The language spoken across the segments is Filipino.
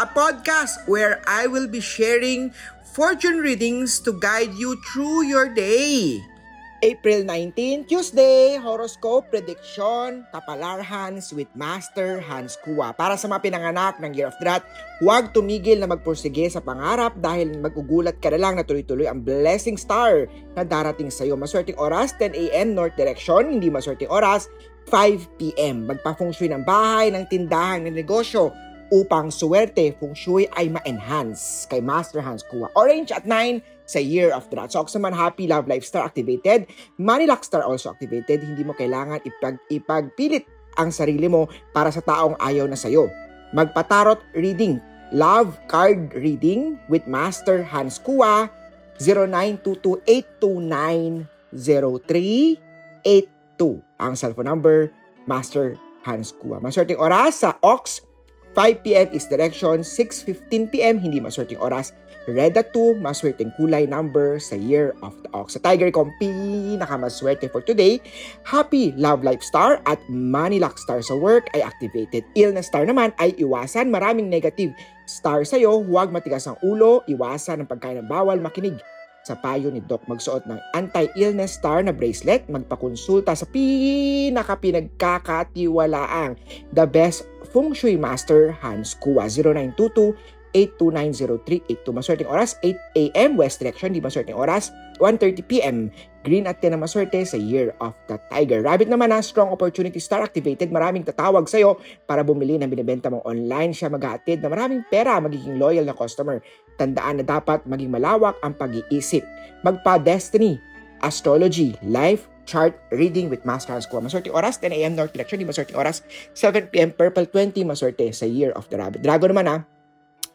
a podcast where I will be sharing fortune readings to guide you through your day. April 19, Tuesday, horoscope prediction, Kapalar Hans with Master Hans Kua. Para sa mga pinanganak ng Year of the Rat, huwag tumigil na magpursige sa pangarap dahil magugulat ka na lang na tuloy-tuloy ang blessing star na darating sa iyo. Maswerteng oras, 10 a.m. North Direction, hindi maswerteng oras, 5 p.m. Magpa-feng shui ng bahay, ng tindahan, ng negosyo upang suwerte feng shui ay ma-enhance kay Master Hans Kua. Orange at 9 sa Year of the Rat. So, ako naman Happy Love Life Star activated. Money Luck Star also activated. Hindi mo kailangan ipag ipagpilit ang sarili mo para sa taong ayaw na sa'yo. Magpatarot reading. Love card reading with Master Hans Kua 0922-829-0382. Ang cellphone number, Master Hans Kua. Maswerteng oras sa Ox 5pm is direction, 6.15pm, hindi maswerteng oras. Red at 2, maswerteng kulay number sa Year of the Ox. Sa Tiger Kong pinakamaswerte for today, Happy Love Life Star at Money Luck Star sa work ay activated. Illness Star naman ay iwasan maraming negative star sa'yo, huwag matigas ang ulo, iwasan ang pagkain ng bawal, makinig sa payo ni Doc magsuot ng anti-illness star na bracelet, magpakonsulta sa pinaka pinagkakatiwalaang the best feng shui master Hans Kua 0922 8290382. Maswerteng oras, 8 a.m. West Direction. Di maswerteng oras, 1.30 p.m. Green at 10 na maswerte sa Year of the Tiger. Rabbit naman na strong opportunity star activated. Maraming tatawag sa'yo para bumili ng binibenta mong online. Siya maghahatid na maraming pera, magiging loyal na customer. Tandaan na dapat maging malawak ang pag-iisip. Magpa-destiny, astrology, life, chart reading with Master Hans Kua. Maswerte oras, 10 a.m. North Direction. Di maswerte oras, 7 p.m. Purple 20. Maswerte sa Year of the Rabbit. Dragon naman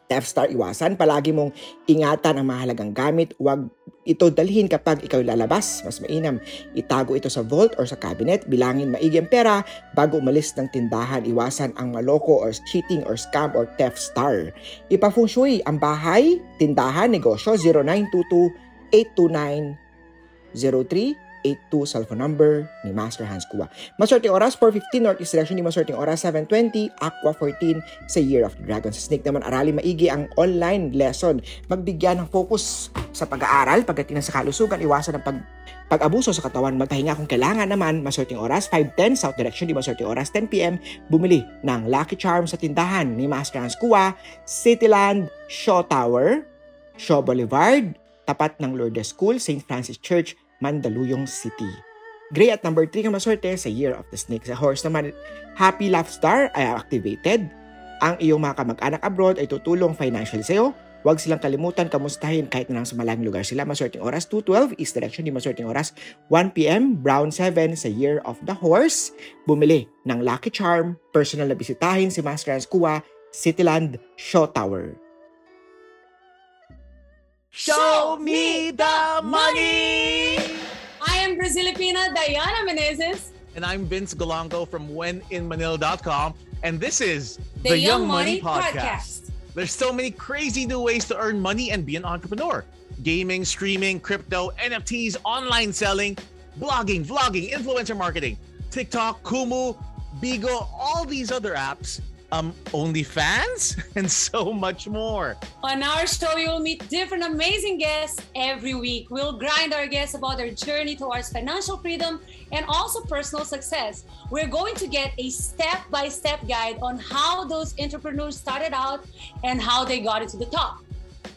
ha, F-star iwasan. Palagi mong ingatan ang mahalagang gamit. Huwag ito dalhin kapag ikaw lalabas. Mas mainam. Itago ito sa vault or sa cabinet. Bilangin maigi ang pera bago umalis ng tindahan. Iwasan ang maloko or cheating or scam or theft star. Ipa-feng shui ang bahay, tindahan, negosyo 0922 829 03 82 cellphone number ni Master Hans Kua. Maswerte oras 4.15 North East Direction, di maswerte oras 7.20 Aqua 14 sa Year of the Dragon. Sa Snake naman, arali maigi ang online lesson. Magbigyan ng focus sa pag-aaral, pagdating sa kalusugan, iwasan ang pag pag-abuso sa katawan, magpahinga kung kailangan naman, maswerteng oras, 5.10 South Direction, di maswerteng oras, 10pm, bumili ng Lucky Charm sa tindahan ni Master Hans Kua, Cityland, Shaw Tower, Shaw Boulevard, tapat ng Lourdes School, St. Francis Church, Mandaluyong City. Gray at number 3 ang maswerte sa Year of the Snake. Sa horse naman, Happy Laugh Star ay activated. Ang iyong mga kamag-anak abroad ay tutulong financially sa'yo. Huwag silang kalimutan, kamustahin kahit na sa malayong lugar sila. Maswerteng oras, 2.12, East Direction, di maswerteng oras, 1pm, Brown 7 sa Year of the Horse. Bumili ng Lucky Charm, personal na bisitahin si Master Hans Kua, Cityland Shaw Tower. Show me the money! I am Brazilipina Diana Menezes. And I'm Vince Golongo from WhenInManila.com. And this is The Young Money Podcast. There's so many crazy new ways to earn money and be an entrepreneur. Gaming, streaming, crypto, NFTs, online selling, blogging, vlogging, influencer marketing, TikTok, Kumu, Bigo, all these other apps, um, OnlyFans, and so much more. On our show, you'll meet different amazing guests every week. We'll grind our guests about their journey towards financial freedom and also personal success. We're going to get a step by step guide on how those entrepreneurs started out and how they got it to the top.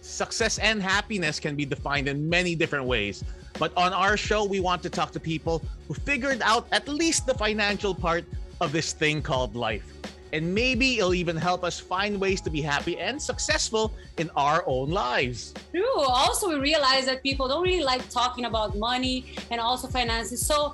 Success and happiness can be defined in many different ways. But on our show, we want to talk to people who figured out at least the financial part of this thing called life. And maybe it'll even help us find ways to be happy and successful in our own lives. True. Also, we realize that people don't really like talking about money and also finances. So,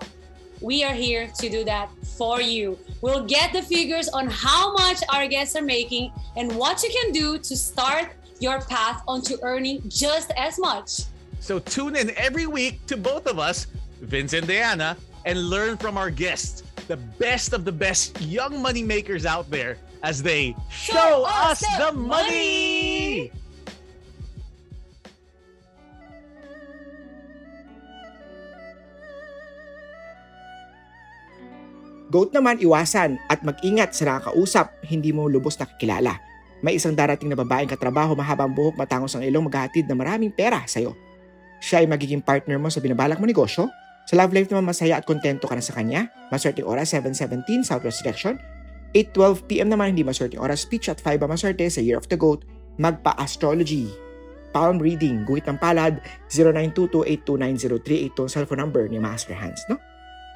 we are here to do that for you. We'll get the figures on how much our guests are making and what you can do to start your path onto earning just as much. So tune in every week to both of us, Vince and Diana, and learn from our guests, the best of the best young money makers out there, as they show, us the money. Goat naman iwasan at mag-ingat sa nakakausap, hindi mo lubos nakikilala. May isang darating na babaeng katrabaho, mahabang buhok, matangos ang ilong, maghahatid na maraming pera sa'yo. Siya ay magiging partner mo sa binabalak mo negosyo. Sa love life naman masaya at kontento ka na sa kanya. Maswerteng oras 7.17 Southwest Direction. 8.12pm naman hindi maswerteng oras speech at 5 ba maswerte sa Year of the Goat. Magpa-astrology. Palm reading, guhit ng palad, 0922-8290382 ang cellphone number ni Master Hans, no?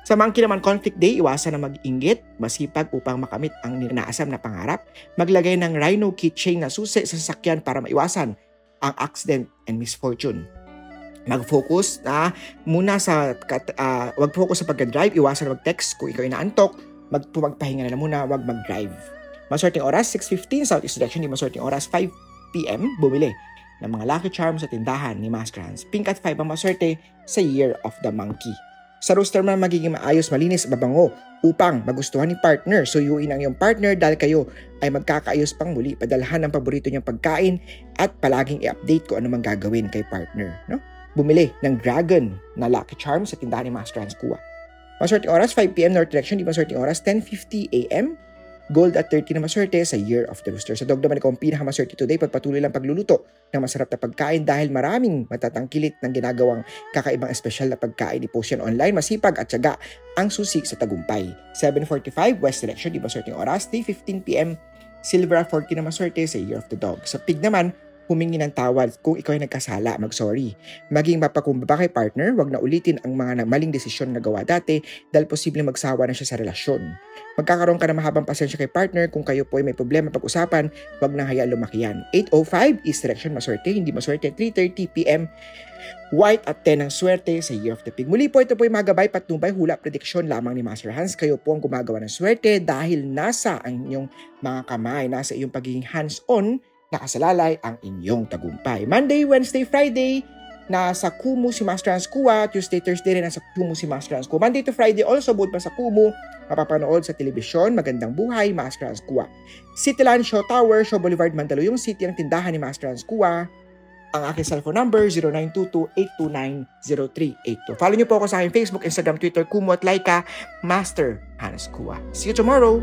Sa monkey naman conflict day, iwasan na mag-inggit, masipag upang makamit ang ninaasam na pangarap, maglagay ng rhino keychain na susi sa sasakyan para maiwasan ang accident and misfortune. Mag-focus na muna sa, uh, wag focus sa pag-drive, iwasan mag-text kung ikaw inaantok, mag magpahinga na, na muna, wag mag-drive. Maswerteng oras, 6.15 Southeast Direction, di maswerteng oras, 5pm, bumili ng mga Lucky Charms sa tindahan ni Master Hans. Pink at 5 ang maswerte sa Year of the Monkey. Sa rooster man magiging maayos, malinis, mabango upang magustuhan ni partner. So Suyuin ang iyong partner dahil kayo ay magkakaayos pang muli, padalhan ng paborito niyang pagkain at palaging i-update ko ano mang gagawin kay partner. No? Bumili ng Dragon na Lucky Charm sa tindahan ni Master Hans Kua. Maswerte oras, 5pm North Direction, di maswerte oras, 10.50 a.m. Gold at 30 na maswerte sa Year of the Rooster. Sa dog naman ikaw ang pinakamaswerte today pagpatuloy lang pagluluto ng masarap na pagkain dahil maraming matatangkilit ng ginagawang kakaibang espesyal na pagkain. I-post online, masipag at syaga ang susi sa tagumpay. 7.45 West Direction, di maswerte oras, 3.15pm Silver at 40 na maswerte sa Year of the Dog. Sa pig naman, humingi ng tawad kung ikaw ay nagkasala, mag-sorry. Maging mapakumbaba kay partner, wag na ulitin ang mga maling desisyon na gawa dati dahil posible magsawa na siya sa relasyon. Magkakaroon ka na mahabang pasensya kay partner kung kayo po ay may problema pag-usapan, wag na hayaan lumaki yan. 8.05 East Direction, maswerte, hindi maswerte, 3.30pm White at 10 ang swerte sa Year of the Pig. Muli po ito po ay magabay patnubay hula prediction lamang ni Master Hans. Kayo po ang gumagawa ng swerte dahil nasa ang inyong mga kamay, nasa iyong pagiging hands-on nakasalalay ang inyong tagumpay. Monday, Wednesday, Friday, nasa Kumu si Master Hans Kua. Tuesday, Thursday rin nasa Kumu si Master Hans Kua. Monday to Friday also, bukod pa sa Kumu, mapapanood sa telebisyon, Magandang Buhay, Master Hans Kua. Cityland Show Tower, Show Boulevard, Mandaluyong City, ang tindahan ni Master Hans Kua. Ang aking cellphone number, 0922-829-0382. Follow niyo po ako sa aking Facebook, Instagram, Twitter, Kumu at Laika, Master Hans Kua. See you tomorrow!